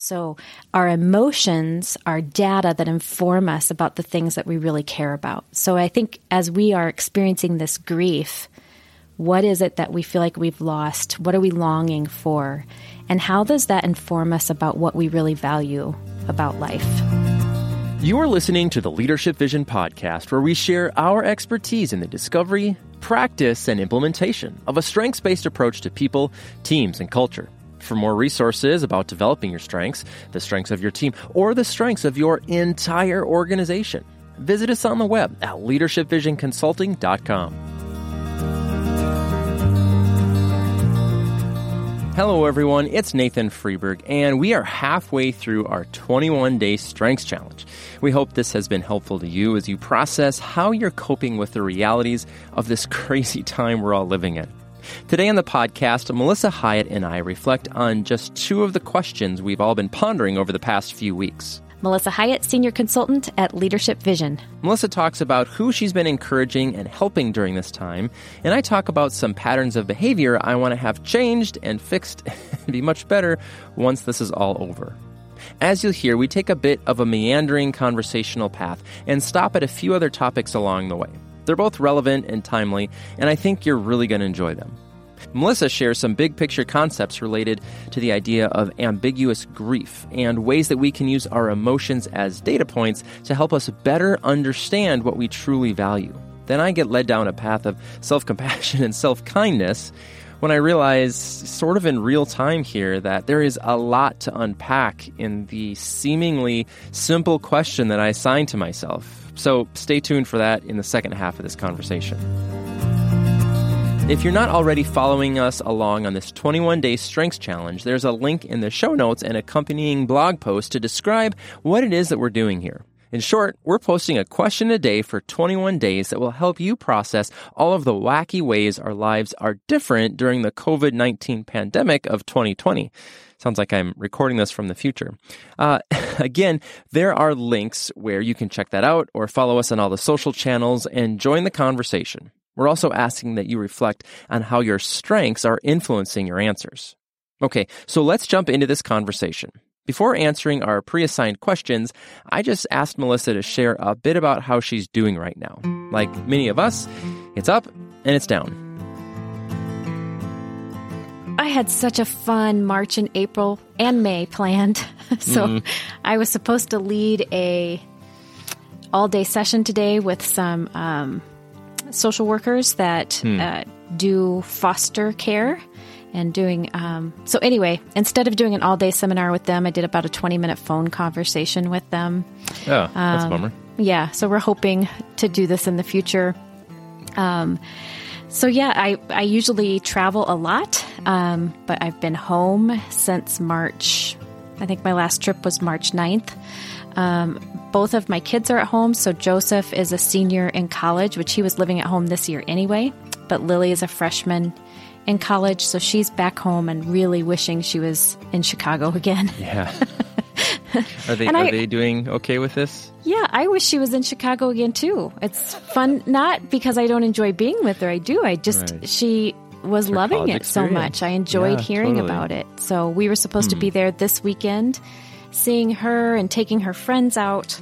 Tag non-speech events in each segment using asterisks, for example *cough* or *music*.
So, our emotions are data that inform us about the things that we really care about. So, I think as we are experiencing this grief, what is it that we feel like we've lost? What are we longing for? And how does that inform us about what we really value about life? You are listening to the Leadership Vision podcast, where we share our expertise in the discovery, practice, and implementation of a strengths based approach to people, teams, and culture. For more resources about developing your strengths, the strengths of your team, or the strengths of your entire organization, visit us on the web at leadershipvisionconsulting.com. Hello, everyone. It's Nathan Freeburg, and we are halfway through our 21 day strengths challenge. We hope this has been helpful to you as you process how you're coping with the realities of this *laughs* crazy time we're all living in. Today on the podcast, Melissa Hiatt and I reflect on just two of the questions we've all been pondering over the past few weeks. Melissa Hiatt, Senior Consultant at Leadership Vision. Melissa talks about who she's been encouraging and helping during this time, and I talk about some patterns of behavior I want to have changed and fixed *laughs* and be much better once this is all over. As you'll hear, we take a bit of a meandering conversational path and stop at a few other topics along the way. They're both relevant and timely, and I think you're really going to enjoy them. Melissa shares some big picture concepts related to the idea of ambiguous grief and ways that we can use our emotions as data points to help us better understand what we truly value. Then I get led down a path of self compassion *laughs* and self kindness when I realize, sort of in real time here, that there is a lot to unpack in the seemingly simple question that I assigned to myself so stay tuned for that in the second half of this conversation. If you're not already following us along on this 21 day strengths challenge, there's a link in the show notes and accompanying blog post to describe what it is that we're doing here. In short, we're posting a question a day for 21 days that will help you process all of the wacky ways our lives are different during the COVID 19 pandemic of 2020. Sounds like I'm recording this from the future. Uh, *laughs* again, there are links where you can check that out or follow us on all the social channels and join the conversation. We're also asking that you reflect on how your strengths are influencing your answers. Okay, so let's jump into this conversation. Before answering our pre assigned questions, I just asked Melissa to share a bit about how she's doing right now. Like many of us, it's up and it's down. I had such a fun March and April and May planned. *laughs* so mm. I was supposed to lead a all day session today with some um, social workers that mm. uh, do foster care and doing um, so anyway instead of doing an all day seminar with them i did about a 20 minute phone conversation with them oh that's um, a bummer yeah so we're hoping to do this in the future um, so yeah, I, I usually travel a lot, um, but I've been home since March. I think my last trip was March 9th. Um, both of my kids are at home, so Joseph is a senior in college, which he was living at home this year anyway. But Lily is a freshman in college, so she's back home and really wishing she was in Chicago again. *laughs* Yeah. Are they are I, they doing okay with this? Yeah, I wish she was in Chicago again too. It's fun not because I don't enjoy being with her. I do. I just right. she was loving it experience. so much. I enjoyed yeah, hearing totally. about it. So we were supposed hmm. to be there this weekend, seeing her and taking her friends out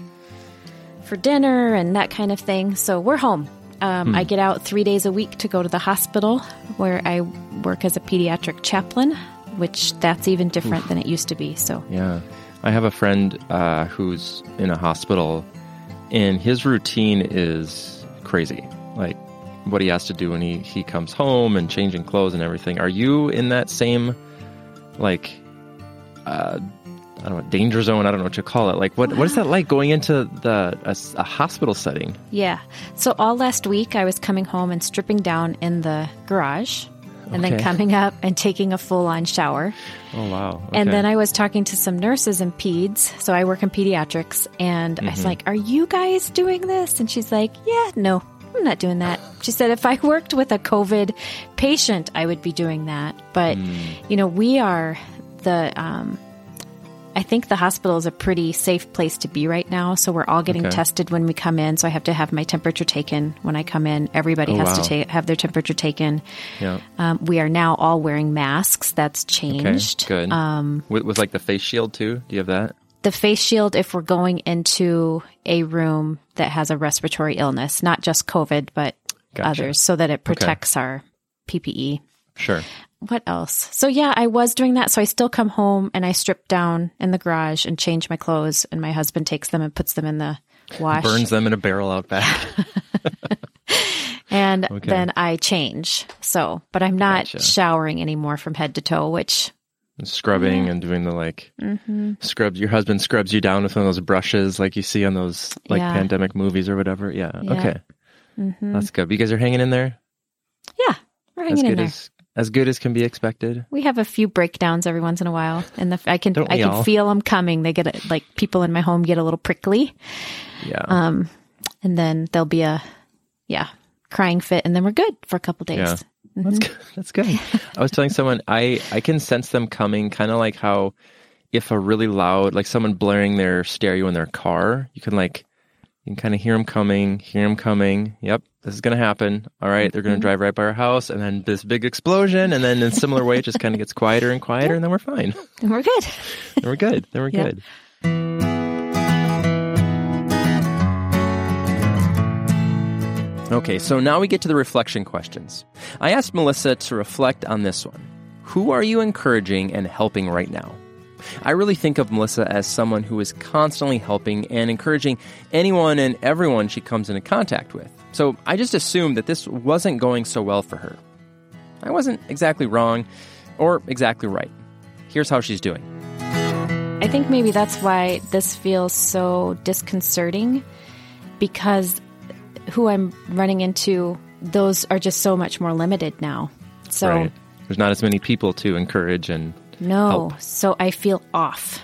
for dinner and that kind of thing. So we're home. Um, hmm. I get out three days a week to go to the hospital where I work as a pediatric chaplain, which that's even different Oof. than it used to be. So yeah. I have a friend uh, who's in a hospital, and his routine is crazy. Like what he has to do when he, he comes home and changing clothes and everything. Are you in that same, like, uh, I don't know, danger zone? I don't know what you call it. Like, what what is that like going into the a, a hospital setting? Yeah. So all last week, I was coming home and stripping down in the garage and okay. then coming up and taking a full on shower. Oh, wow. Okay. And then I was talking to some nurses in peds. So I work in pediatrics. And mm-hmm. I was mm-hmm. like, Are you guys doing this? And she's like, Yeah, no, I'm not doing that. She said, If I worked with a COVID patient, I would be doing that. But, mm. you know, we are the, um, I think the hospital is a pretty safe place to be right now. So we're all getting okay. tested when we come in. So I have to have my temperature taken when I come in. Everybody oh, has wow. to ta- have their temperature taken. Yeah. Um, we are now all wearing masks. That's changed. Okay, good. Um, with, with like the face shield too. Do you have that? The face shield if we're going into a room that has a respiratory illness, not just COVID, but gotcha. others, so that it protects okay. our PPE. Sure what else? So yeah, I was doing that. So I still come home and I strip down in the garage and change my clothes, and my husband takes them and puts them in the wash, burns them in a barrel out back. *laughs* and okay. then I change. So, but I'm not gotcha. showering anymore from head to toe, which scrubbing yeah. and doing the like mm-hmm. scrubs. Your husband scrubs you down with one of those brushes, like you see on those like yeah. pandemic movies or whatever. Yeah. yeah. Okay. Mm-hmm. That's good. You guys are hanging in there. Yeah, we're hanging in there. As, as good as can be expected. We have a few breakdowns every once in a while, and the, I can I can all? feel them coming. They get a, like people in my home get a little prickly. Yeah. Um, and then there'll be a yeah crying fit, and then we're good for a couple days. Yeah. Mm-hmm. That's good. That's good. I was telling someone I I can sense them coming, kind of like how if a really loud like someone blaring their stereo in their car, you can like you can kind of hear them coming, hear them coming. Yep, this is going to happen. All right, they're going to mm-hmm. drive right by our house, and then this big explosion, and then in a similar way, it just kind of gets quieter and quieter, and then we're fine. *laughs* And we're good. then we're good. Then we're *laughs* yep. good. Okay, so now we get to the reflection questions. I asked Melissa to reflect on this one. Who are you encouraging and helping right now? I really think of Melissa as someone who is constantly helping and encouraging anyone and everyone she comes into contact with. So I just assumed that this wasn't going so well for her. I wasn't exactly wrong or exactly right. Here's how she's doing. I think maybe that's why this feels so disconcerting because who I'm running into, those are just so much more limited now. So right. there's not as many people to encourage and no. Help. So I feel off.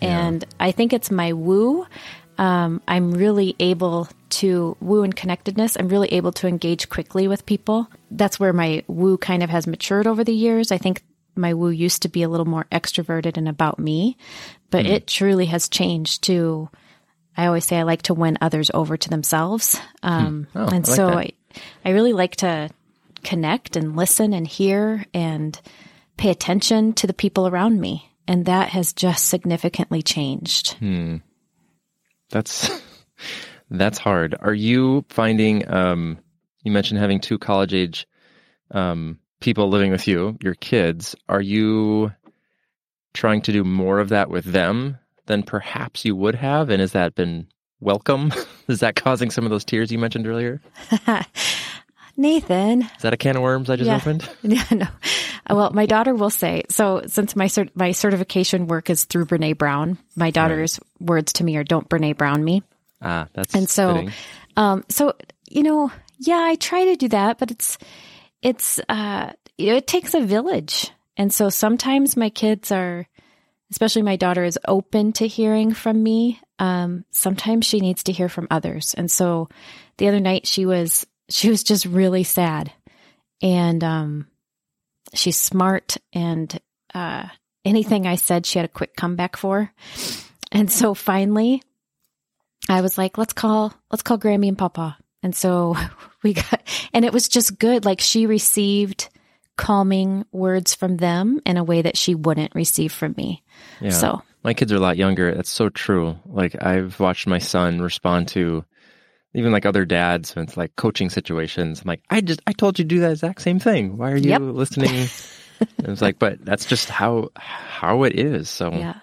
Yeah. And I think it's my woo. Um, I'm really able to woo and connectedness. I'm really able to engage quickly with people. That's where my woo kind of has matured over the years. I think my woo used to be a little more extroverted and about me, but mm. it truly has changed to, I always say I like to win others over to themselves. Um, oh, and I like so I, I really like to connect and listen and hear and pay attention to the people around me. And that has just significantly changed. Hmm. That's *laughs* that's hard. Are you finding um you mentioned having two college age um people living with you, your kids. Are you trying to do more of that with them than perhaps you would have? And has that been welcome? *laughs* is that causing some of those tears you mentioned earlier? *laughs* Nathan. Is that a can of worms I just yeah. opened? *laughs* Yeah, no. Well, my daughter will say, so since my cert- my certification work is through Brene Brown, my daughter's right. words to me are don't Brene Brown me. Ah, that's And so um so you know, yeah, I try to do that, but it's it's uh it takes a village. And so sometimes my kids are especially my daughter is open to hearing from me. Um sometimes she needs to hear from others. And so the other night she was she was just really sad. And um she's smart and uh, anything I said, she had a quick comeback for. And so finally, I was like, let's call, let's call Grammy and Papa. And so *laughs* we got, and it was just good. Like she received calming words from them in a way that she wouldn't receive from me. Yeah. So my kids are a lot younger. That's so true. Like I've watched my son respond to even like other dads when it's like coaching situations. I'm like, I just I told you to do that exact same thing. Why are you yep. listening? *laughs* it's like, but that's just how how it is. So yeah.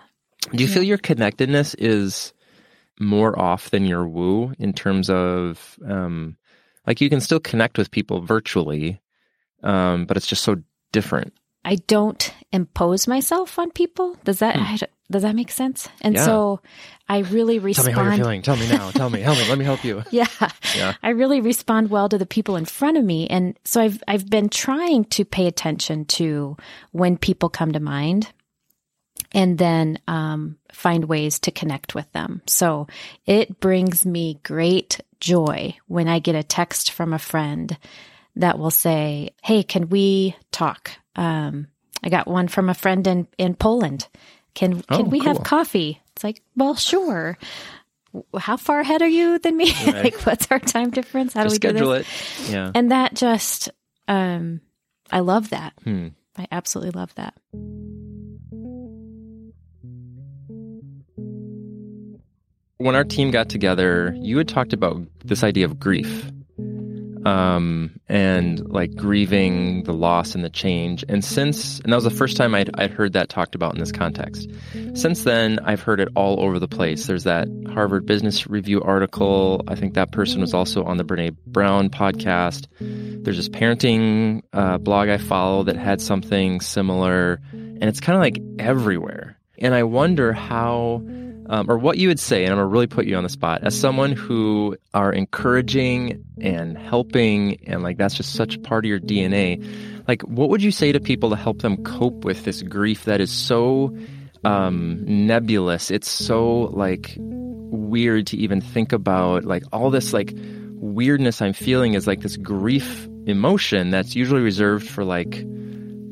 do you yeah. feel your connectedness is more off than your woo in terms of um like you can still connect with people virtually, um, but it's just so different. I don't impose myself on people. Does that hmm. Does that make sense? And yeah. so I really respond. Tell me how you're feeling. Tell me now. Tell me. Help me. Let me help you. *laughs* Yeah. yeah. I really respond well to the people in front of me, and so I've I've been trying to pay attention to when people come to mind, and then um, find ways to connect with them. So it brings me great joy when I get a text from a friend that will say, "Hey, can we talk?" Um, I got one from a friend in in Poland Can can oh, we cool. have coffee? It's like, well, sure. How far ahead are you than me? Right. *laughs* like, what's our time difference? How just do we schedule do this? it? Yeah. And that just, um, I love that. Hmm. I absolutely love that. When our team got together, you had talked about this idea of grief um, and like grieving the loss and the change. And since, and that was the first time I'd, I'd heard that talked about in this context. Since then, I've heard it all over the place. There's that Harvard Business Review article. I think that person was also on the Brene Brown podcast. There's this parenting uh, blog I follow that had something similar, and it's kind of like everywhere. And I wonder how um, or what you would say, and I'm going to really put you on the spot, as someone who are encouraging and helping, and like that's just such part of your DNA. Like, what would you say to people to help them cope with this grief that is so um, nebulous? It's so like weird to even think about. Like, all this like weirdness I'm feeling is like this grief emotion that's usually reserved for like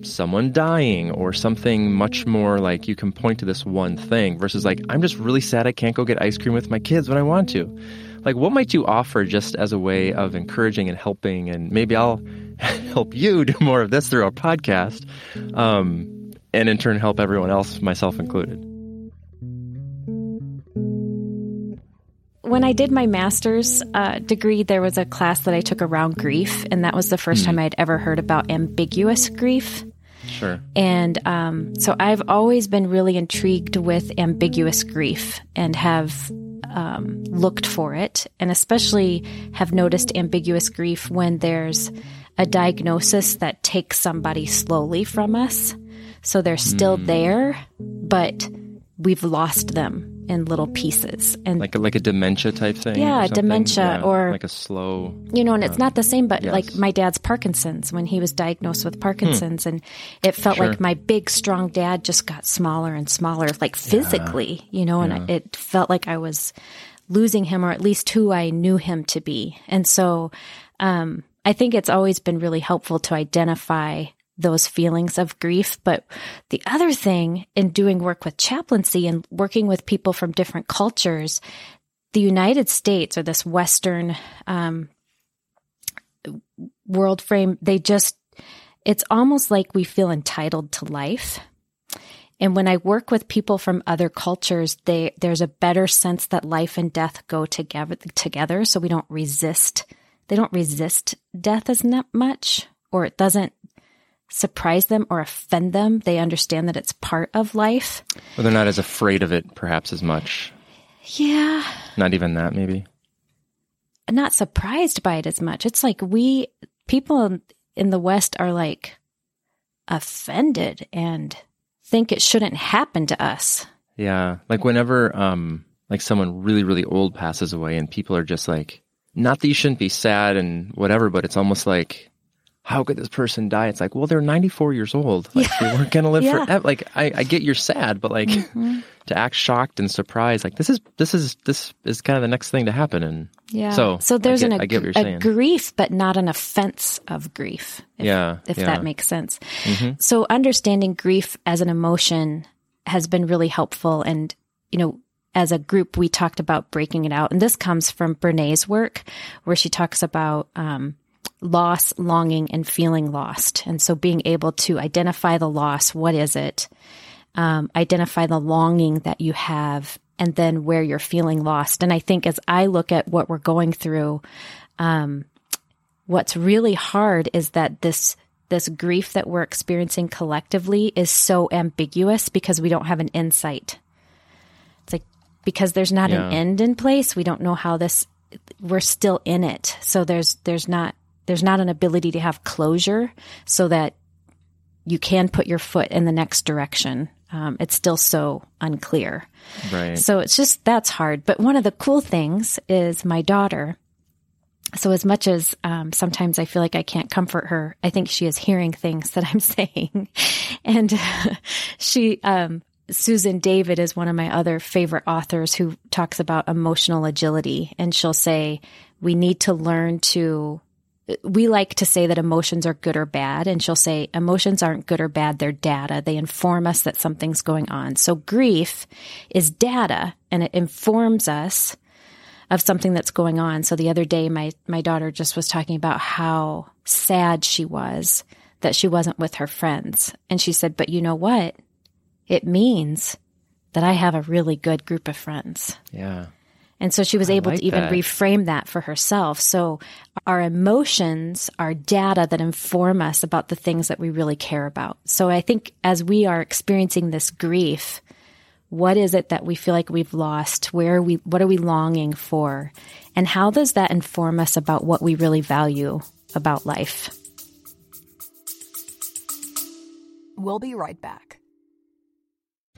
someone dying or something much more like you can point to this one thing versus like I'm just really sad I can't go get ice cream with my kids when I want to. Like what might you offer just as a way of encouraging and helping and maybe I'll *laughs* help you do more of this through our podcast um, and in turn help everyone else myself included. when I did my master's uh, degree, there was a class that I took around grief, and that was the first mm. time I'd ever heard about ambiguous grief. Sure. And um, so I've always been really intrigued with ambiguous grief and have um, looked for it, and especially have noticed ambiguous grief when there's a diagnosis that takes somebody slowly from us. So they're still mm. there, but we've lost them in little pieces and like a, like a dementia type thing yeah dementia yeah, or like a slow you know and it's uh, not the same but yes. like my dad's parkinson's when he was diagnosed with parkinson's hmm. and it felt sure. like my big strong dad just got smaller and smaller like physically yeah. you know and yeah. it felt like i was losing him or at least who i knew him to be and so um, i think it's always been really helpful to identify those feelings of grief. But the other thing in doing work with chaplaincy and working with people from different cultures, the United States or this Western um, world frame, they just, it's almost like we feel entitled to life. And when I work with people from other cultures, they, there's a better sense that life and death go together, together. So we don't resist, they don't resist death as much, or it doesn't surprise them or offend them. They understand that it's part of life. Or they're not as afraid of it, perhaps, as much. Yeah. Not even that, maybe. Not surprised by it as much. It's like we, people in the West are like offended and think it shouldn't happen to us. Yeah. Like whenever, um, like someone really, really old passes away and people are just like, not that you shouldn't be sad and whatever, but it's almost like how could this person die? It's like, well, they're 94 years old. Like, yeah. they weren't going to live *laughs* yeah. forever. Like, I, I get you're sad, but like, mm-hmm. to act shocked and surprised, like, this is, this is, this is kind of the next thing to happen. And yeah. So, so there's get, an, ag- a grief, but not an offense of grief. If, yeah. If yeah. that makes sense. Mm-hmm. So understanding grief as an emotion has been really helpful. And, you know, as a group, we talked about breaking it out. And this comes from Brene's work, where she talks about, um, loss, longing, and feeling lost. And so being able to identify the loss, what is it? Um, identify the longing that you have, and then where you're feeling lost. And I think as I look at what we're going through, um, what's really hard is that this this grief that we're experiencing collectively is so ambiguous because we don't have an insight. It's like because there's not yeah. an end in place, we don't know how this we're still in it. So there's there's not there's not an ability to have closure so that you can put your foot in the next direction. Um, it's still so unclear. Right. So it's just that's hard. But one of the cool things is my daughter. So as much as um, sometimes I feel like I can't comfort her, I think she is hearing things that *laughs* I'm saying, and *laughs* she. Um, Susan David is one of my other favorite authors who talks about emotional agility, and she'll say we need to learn to we like to say that emotions are good or bad. And she'll say emotions aren't good or bad. They're data. They inform us that something's going on. So grief is data and it informs us of something that's going on. So the other day, my, my daughter just was talking about how sad she was that she wasn't with her friends. And she said, but you know what? It means that I have a really good group of friends. Yeah. And so she was I able like to even that. reframe that for herself. So our emotions are data that inform us about the things that we really care about. So I think as we are experiencing this grief, what is it that we feel like we've lost? Where are we, what are we longing for? And how does that inform us about what we really value about life? We'll be right back.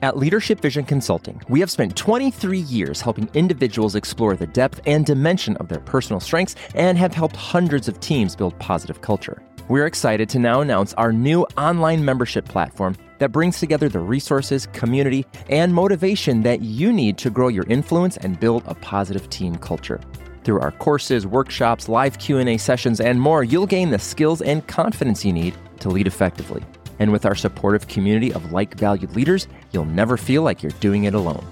At Leadership Vision Consulting, we have spent 23 years helping individuals explore the depth and dimension of their personal strengths and have helped hundreds of teams build positive culture. We're excited to now announce our new online membership platform that brings together the resources, community, and motivation that you need to grow your influence and build a positive team culture. Through our courses, workshops, live Q&A sessions, and more, you'll gain the skills and confidence you need to lead effectively. And with our supportive community of like-valued leaders, you'll never feel like you're doing it alone.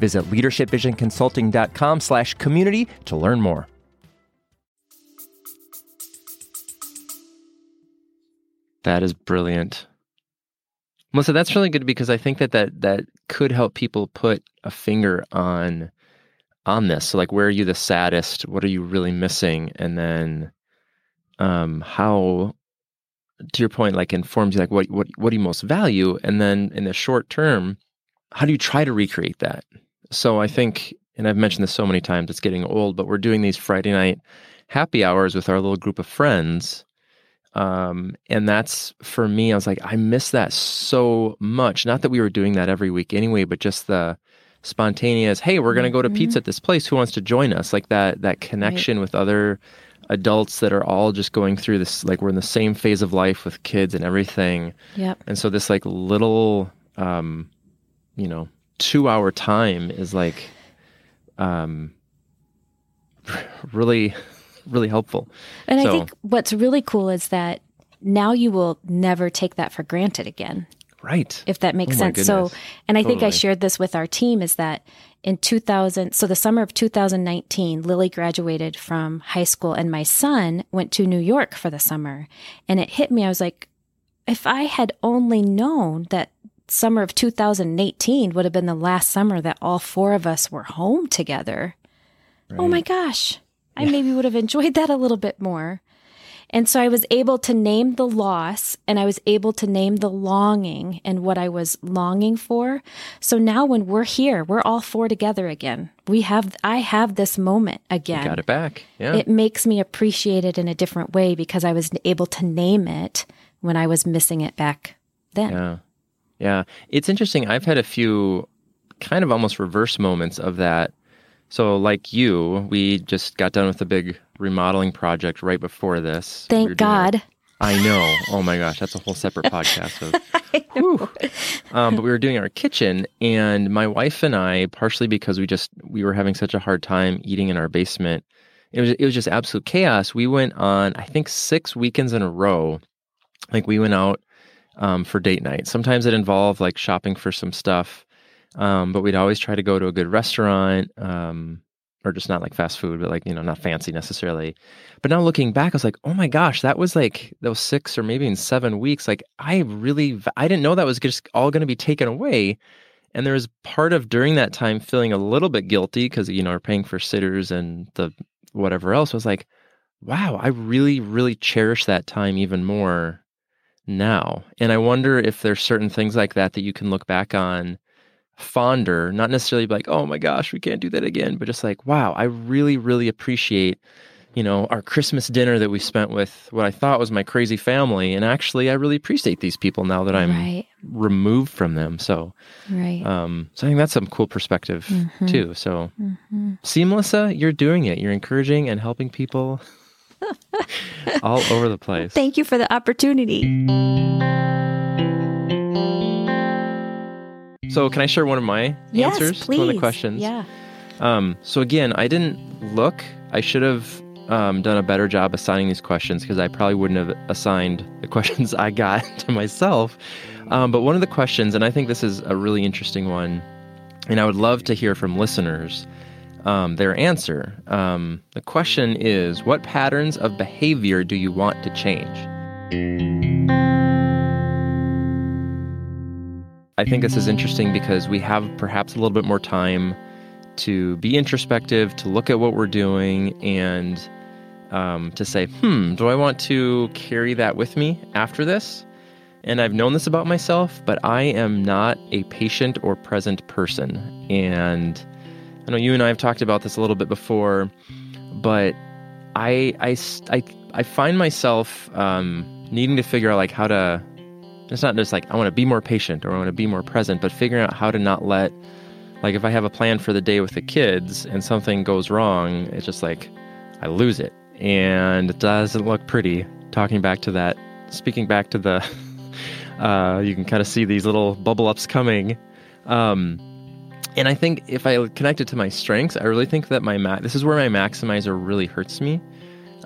Visit leadershipvisionconsulting.com slash community to learn more. That is brilliant. Melissa, that's really good because I think that, that that could help people put a finger on on this. So like where are you the saddest? What are you really missing? And then um how to your point, like informs you like what what what do you most value? And then in the short term, how do you try to recreate that? So I think, and I've mentioned this so many times, it's getting old, but we're doing these Friday night happy hours with our little group of friends. Um, and that's for me, I was like, I miss that so much. Not that we were doing that every week anyway, but just the spontaneous, hey, we're gonna go to pizza at this place. Who wants to join us? Like that that connection with other adults that are all just going through this like we're in the same phase of life with kids and everything. Yep. And so this like little um, you know, two hour time is like um really really helpful. And So- I think what's really cool is that now you will never take that for granted again. Right. if that makes Oh sense. So, and I think I shared this with our team is that in 2000, so the summer of 2019, Lily graduated from high school and my son went to New York for the summer. And it hit me. I was like, if I had only known that summer of 2018 would have been the last summer that all four of us were home together. Oh my gosh. I maybe would have enjoyed that a little bit more. And so I was able to name the loss and I was able to name the longing and what I was longing for. So now when we're here, we're all four together again. We have, I have this moment again. Got it back. Yeah. It makes me appreciate it in a different way because I was able to name it when I was missing it back then. Yeah. Yeah. It's interesting. I've had a few kind of almost reverse moments of that. So, like you, we just got done with a big remodeling project right before this. Thank our- God. I know. Oh my gosh, that's a whole separate *laughs* podcast. Of, Um, but we were doing our kitchen, and my wife and I, partially because we just we were having such a hard time eating in our basement, it was it was just absolute chaos. We went on, I think, six weekends in a row. Like we went out um, for date night. Sometimes it involved like shopping for some stuff, um, but we'd always try to go to a good restaurant. Um, or just not like fast food, but like, you know, not fancy necessarily. But now looking back, I was like, oh my gosh, that was like those six or maybe in seven weeks. Like, I really, I didn't know that was just all going to be taken away. And there was part of during that time feeling a little bit guilty because, you know, we're paying for sitters and the whatever else. I was like, wow, I really, really cherish that time even more now. And I wonder if there's certain things like that that you can look back on fonder, not necessarily like, oh my gosh, we can't do that again, but just like, wow, I really, really appreciate, you know, our Christmas dinner that we spent with what I thought was my crazy family. And actually, I really appreciate these people now that I'm Right. removed from them. So, Right. um, so I think that's some cool perspective Mm-hmm. too. So, see, Melissa, you're doing it. You're encouraging and helping people *laughs* all over the place. Thank you for the opportunity. So, can I share one of my Yes, answers please. to one of the questions? Yeah. Um, so again, I didn't look. I should have um, done a better job assigning these questions because I probably wouldn't have assigned the *laughs* questions I got *laughs* to myself. Um, but one of the questions, and I think this is a really interesting one, and I would love to hear from listeners um, their answer. Um, the question is What patterns of behavior do you want to change? I think this is interesting because we have perhaps a little bit more time to be introspective, to look at what we're doing, and um, to say, hmm, do I want to carry that with me after this? And I've known this about myself, but I am not a patient or present person. And I know you and I have talked about this a little bit before, but I, I, I, I find myself um, needing to figure out like how to. It's not just like I want to be more patient or I want to be more present, but figuring out how to not let, like, if I have a plan for the day with the kids and something goes wrong, it's just like I lose it and it doesn't look pretty. Talking back to that, speaking back to the, *laughs* uh, you can kind of see these little bubble ups coming. Um, and I think if I connect it to my strengths, I really think that my ma- this is where my maximizer really hurts me.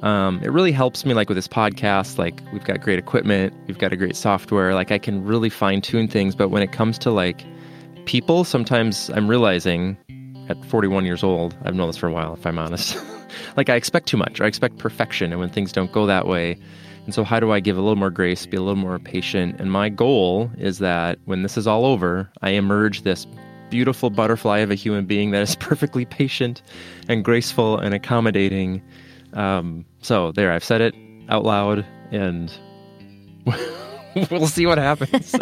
Um, it really helps me, like with this podcast. Like we've got great equipment, we've got a great software. Like I can really fine tune things. But when it comes to like people, sometimes I'm realizing at 41 years old, I've known this for a while. If I'm honest, *laughs* like I expect too much, or I expect perfection, and when things don't go that way. And so, how do I give a little more grace, be a little more patient? And my goal is that when this is all over, I emerge this beautiful butterfly of a human being that is *laughs* perfectly patient and graceful and accommodating. Um, so there, I've said it out loud, and *laughs* we'll see what happens.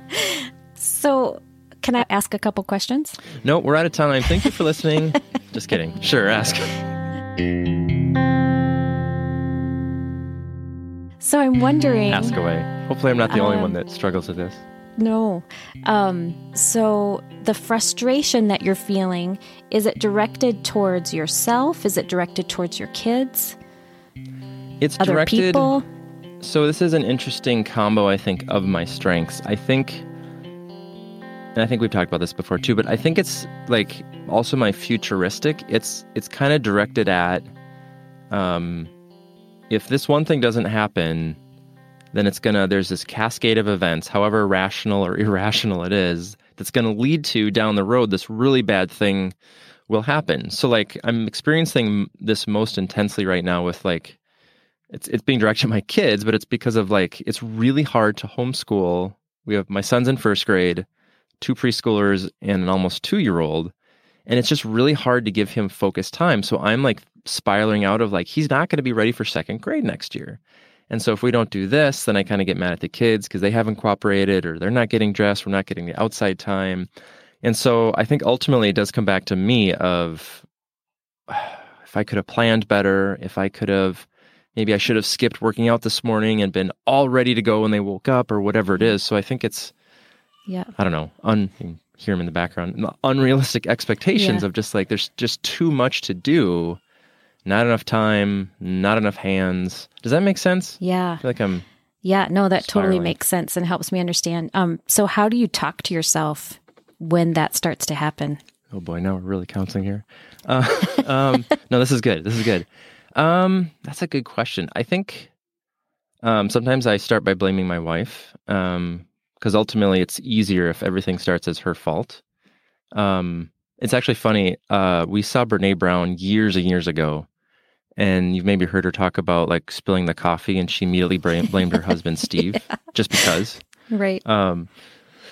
*laughs* so, can I ask a couple questions? No, we're out of time. Thank you for listening. *laughs* Just kidding. Sure, ask. So I'm wondering. Ask away. Hopefully, I'm not the um, only one that struggles with this. No. Um, so the frustration that you're feeling, is it directed towards yourself? Is it directed towards your kids? It's Other directed. People? So this is an interesting combo, I think, of my strengths. I think, and I think we've talked about this before too, but I think it's like also my futuristic. It's it's kind of directed at, um, if this one thing doesn't happen, then it's gonna there's this cascade of events, however rational or *laughs* irrational it is, that's gonna lead to down the road this really bad thing will happen. So like I'm experiencing this most intensely right now with like it's it's being directed at my kids, but it's because of like it's really hard to homeschool. We have my son's in first grade, two preschoolers, and an almost two year old. And it's just really hard to give him focused time. So I'm like spiraling out of like, he's not going to be ready for second grade next year. And so if we don't do this, then I kind of get mad at the kids because they haven't cooperated or they're not getting dressed, we're not getting the outside time. And so I think ultimately it does come back to me of *sighs* if I could have planned better, if I could have maybe I should have skipped working out this morning and been all ready to go when they woke up or whatever it mm-hmm. is. So I think it's yeah. I don't know, un hear them in the background, unrealistic expectations yeah. of just like there's just too much to do not enough time, not enough hands. Does that make sense? Yeah. I feel like I'm. Yeah, no, that spiraling. totally makes sense and helps me understand. Um, so how do you talk to yourself when that starts to happen? Oh boy, now we're really counseling here. Uh, *laughs* um, no, this is good. This is good. Um, that's a good question. I think um, sometimes I start by blaming my wife because um, ultimately it's easier if everything starts as her fault. Um, it's actually funny. Uh, we saw Brene Brown years and years ago, and you've maybe heard her talk about like spilling the coffee, and she immediately *laughs* blamed her husband Steve yeah. just because. Right. Um,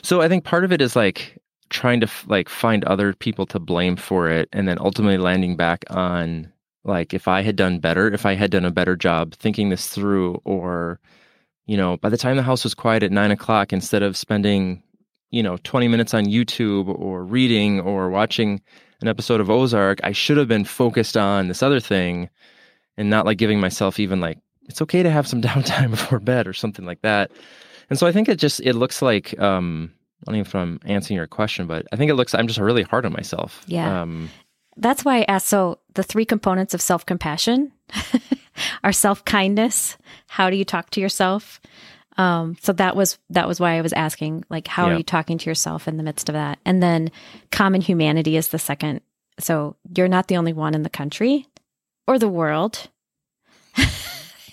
so I think part of it is like trying to f- like find other people to blame for it, and then ultimately landing back on like if I had done better, if I had done a better job thinking this through, or you know, by the time the house was quiet at nine o'clock, instead of spending you know 20 minutes on YouTube or reading or watching an episode of Ozark, I should have been focused on this other thing and not like giving myself even like it's okay to have some *laughs* downtime before bed or something like that. And so I think it just it looks like um I don't even if I'm answering your question, but I think it looks I'm just really hard on myself. Yeah. Um, That's why I asked. So the three components of self compassion *laughs* are self kindness. How do you talk to yourself? Um, so that was that was why I was asking, like, how yeah. are you talking to yourself in the midst of that? And then common humanity is the second. So you're not the only one in the country or the world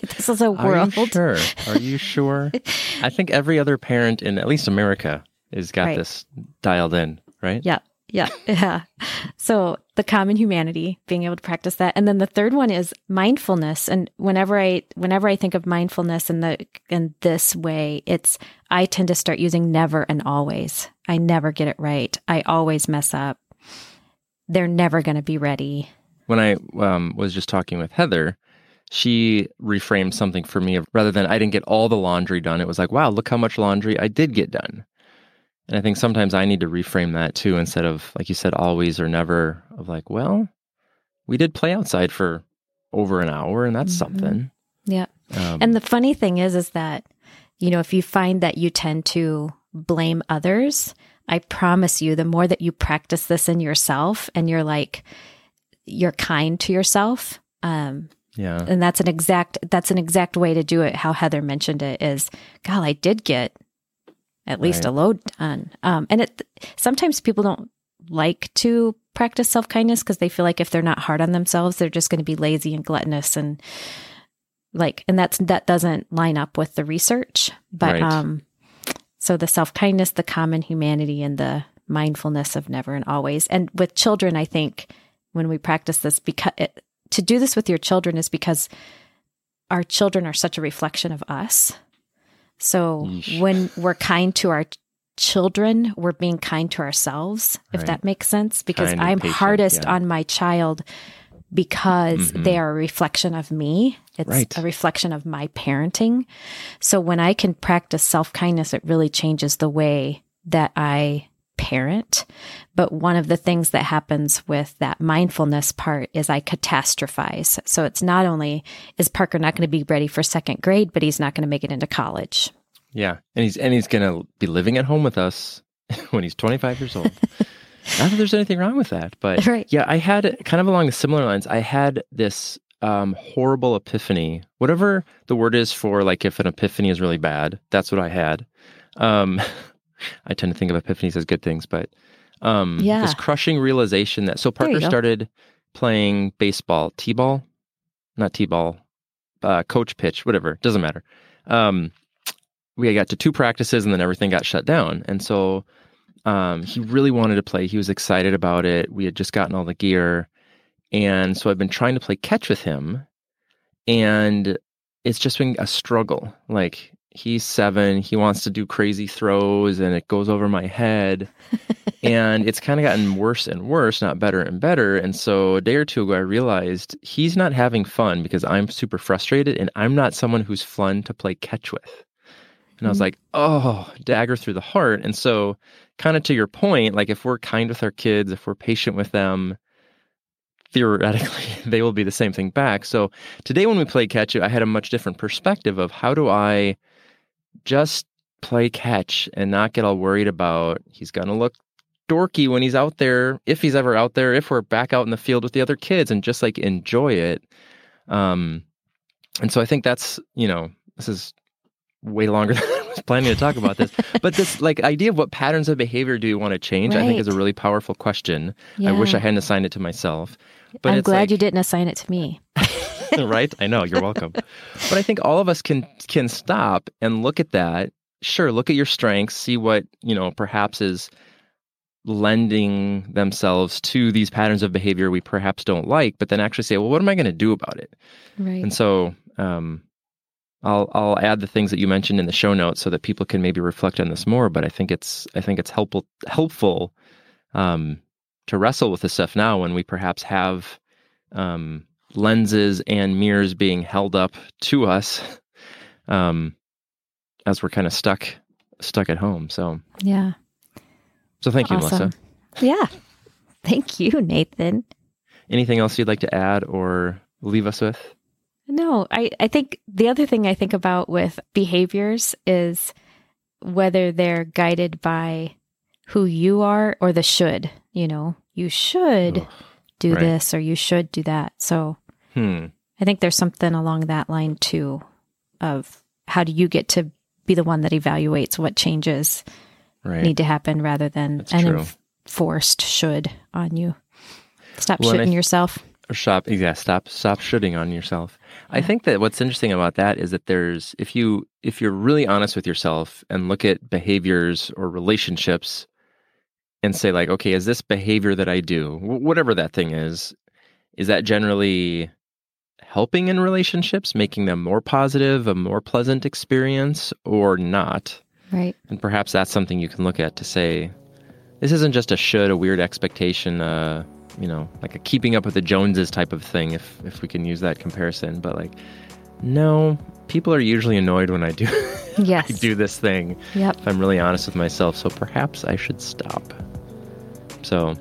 *laughs* this is a world. Are you sure? Are you sure? *laughs* I think every other parent in at least America has got right. this dialed in, right? Yeah. Yeah. *laughs* Yeah. So the common humanity, being able to practice that. And then the third one is mindfulness. And whenever I whenever I think of mindfulness in the in this way, it's I tend to start using never and always. I never get it right. I always mess up. They're never going to be ready. When I um, was just talking with Heather, she reframed something for me of, rather than I didn't get all the laundry done. It was like, wow, look how much laundry I did get done. And I think sometimes I need to reframe that too, instead of, like you said, always or never, of like, well, we did play outside for over an hour and that's mm-hmm. something. Yeah. Um, and the funny thing is, is that, you know, if you find that you tend to blame others, I promise you, the more that you practice this in yourself and you're like, you're kind to yourself. Um, yeah. And that's an exact, that's an exact way to do it. How Heather mentioned it is, God, I did get at least right. a load done. Um, and it sometimes people don't like to practice self kindness because they feel like if they're not hard on themselves, they're just going to be lazy and gluttonous and like, and that's that doesn't line up with the research. But right. um, so the self kindness, the common humanity, and the mindfulness of never and always. And with children, I think when we practice this, because it, to do this with your children is because our children are such a reflection of us so Yeesh. when we're kind to our children, we're being kind to ourselves, if right. that makes sense, because kind I'm patient, hardest yeah. on my child because mm-hmm. they are a reflection of me. It's right. a reflection of my parenting. So when I can practice self kindness, it really changes the way that I parent. But one of the things that happens with that mindfulness part is I catastrophize. So it's not only is Parker not going to be ready for second grade, but he's not going to make it into college. Yeah. And he's and he's going to be living at home with us *laughs* when he's 25 years old. *laughs* not that there's anything wrong with that, but *laughs* right. yeah, I had kind of along the similar lines. I had this um, horrible epiphany, whatever the word is for like if an epiphany is really bad. That's what I had. Um, I tend to think of epiphanies as good things, but um, yeah. this crushing realization that so Parker started playing baseball, t-ball, not t-ball, uh, coach pitch, whatever, doesn't matter. Um, we got to two practices and then everything got shut down, and so um, he really wanted to play. He was excited about it. We had just gotten all the gear, and so I've been trying to play catch with him, and it's just been a struggle. Like he's seven. He wants to do crazy throws and it goes over my head. *laughs* and it's kind of gotten worse and worse, not better and better. And so a day or two ago, I realized he's not having fun because I'm super frustrated and I'm not someone who's fun to play catch with. And I was mm-hmm. like, oh, dagger through the heart. And so, kind of to your point, like if we're kind with our kids, if we're patient with them, theoretically *laughs* they will be the same thing back. So today when we played catch, I had a much different perspective of how do I just play catch and not get all worried about he's going to look dorky when he's out there, if he's ever out there, if we're back out in the field with the other kids and just like enjoy it. Um, and so I think that's, you know, this is way longer *laughs* than I was planning to talk about this. *laughs* but this like idea of what patterns of behavior do you want to change, right. I think is a really powerful question. Yeah. I wish I hadn't assigned it to myself. But I'm glad like, you didn't assign it to me. *laughs* *laughs* right? I know, you're welcome. but I think all of us can can stop and look at that. Sure, look at your strengths, see what, you know, perhaps is lending themselves to these patterns of behavior we perhaps don't like, but then actually say, well, what am I going to do about it? Right. And so um, I'll I'll add the things that you mentioned in the show notes so that people can maybe reflect on this more. But I think it's I think it's helpful helpful um, to wrestle with this stuff now when we perhaps have um, lenses and mirrors being held up to us um, as we're kind of stuck stuck at home. So yeah. So thank you, awesome. Melissa. Yeah. Thank you, Nathan. Anything else you'd like to add or leave us with? No, I, I think the other thing I think about with behaviors is whether they're guided by who you are or the should. You know, you should Ugh, do right. this or you should do that. So Hmm. I think there's something along that line too of how do you get to be the one that evaluates what changes right. need to happen rather than That's an enforced should on you. Stop well, shitting th- yourself. Stop. Yeah. Stop. Stop shooting on yourself. I think that what's interesting about that is that there's if you if you're really honest with yourself and look at behaviors or relationships and say like, okay, is this behavior that I do, whatever that thing is, is that generally helping in relationships, making them more positive, a more pleasant experience, or not? Right. And perhaps that's something you can look at to say, this isn't just a should, a weird expectation, uh, you know, like a keeping up with the Joneses type of thing, if if we can use that comparison. But like, no, people are usually annoyed when I do *laughs* yes. I do this thing. Yep. If I'm really honest with myself, so perhaps I should stop. So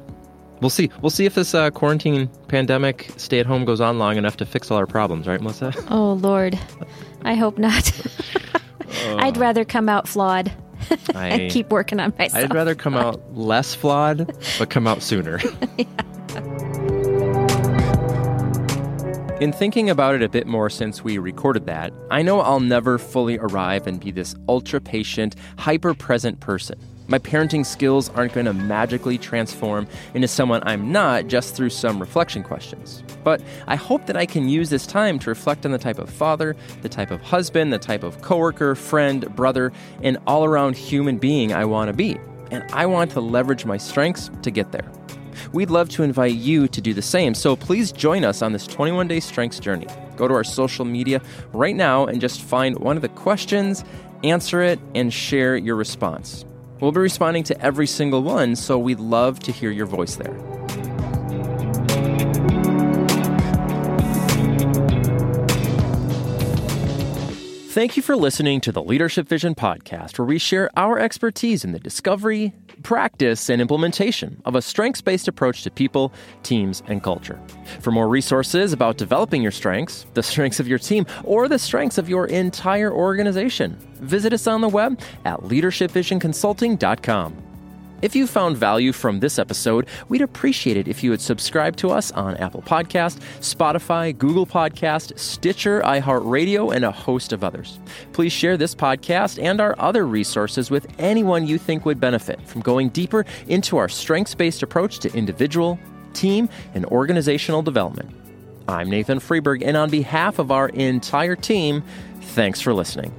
we'll see. We'll see if this uh, quarantine pandemic stay at home goes on long enough to fix all our problems, right, Melissa? *laughs* Oh Lord, I hope not. *laughs* I'd rather come out flawed. *laughs* I, and keep working on myself. I'd rather come out less flawed, but come out sooner. yeah. In thinking about it a bit more since we recorded that, I know I'll never fully arrive and be this ultra patient, hyper present person. My parenting skills aren't going to magically transform into someone I'm not just through some reflection questions. But I hope that I can use this time to reflect on the type of father, the type of husband, the type of coworker, friend, brother, and all around human being I want to be. And I want to leverage my strengths to get there. We'd love to invite you to do the same, so please join us on this 21 day strengths journey. Go to our social media right now and just find one of the questions, answer it, and share your response. We'll be responding to every single one, so we'd love to hear your voice there. Thank you for listening to the Leadership Vision podcast, where we share our expertise in the discovery, practice, and implementation of a strengths based approach to people, teams, and culture. For more resources about developing your strengths, the strengths of your team, or the strengths of your entire organization, visit us on the web at leadershipvisionconsulting.com. If you found value from this episode, we'd appreciate it if you would subscribe to us on Apple Podcast, Spotify, Google Podcast, Stitcher, iHeartRadio, and a host of others. Please share this podcast and our other resources with anyone you think would benefit from going deeper into our strengths-based approach to individual, team, and organizational development. I'm Nathan Freeburg, and on behalf of our entire team, thanks for listening.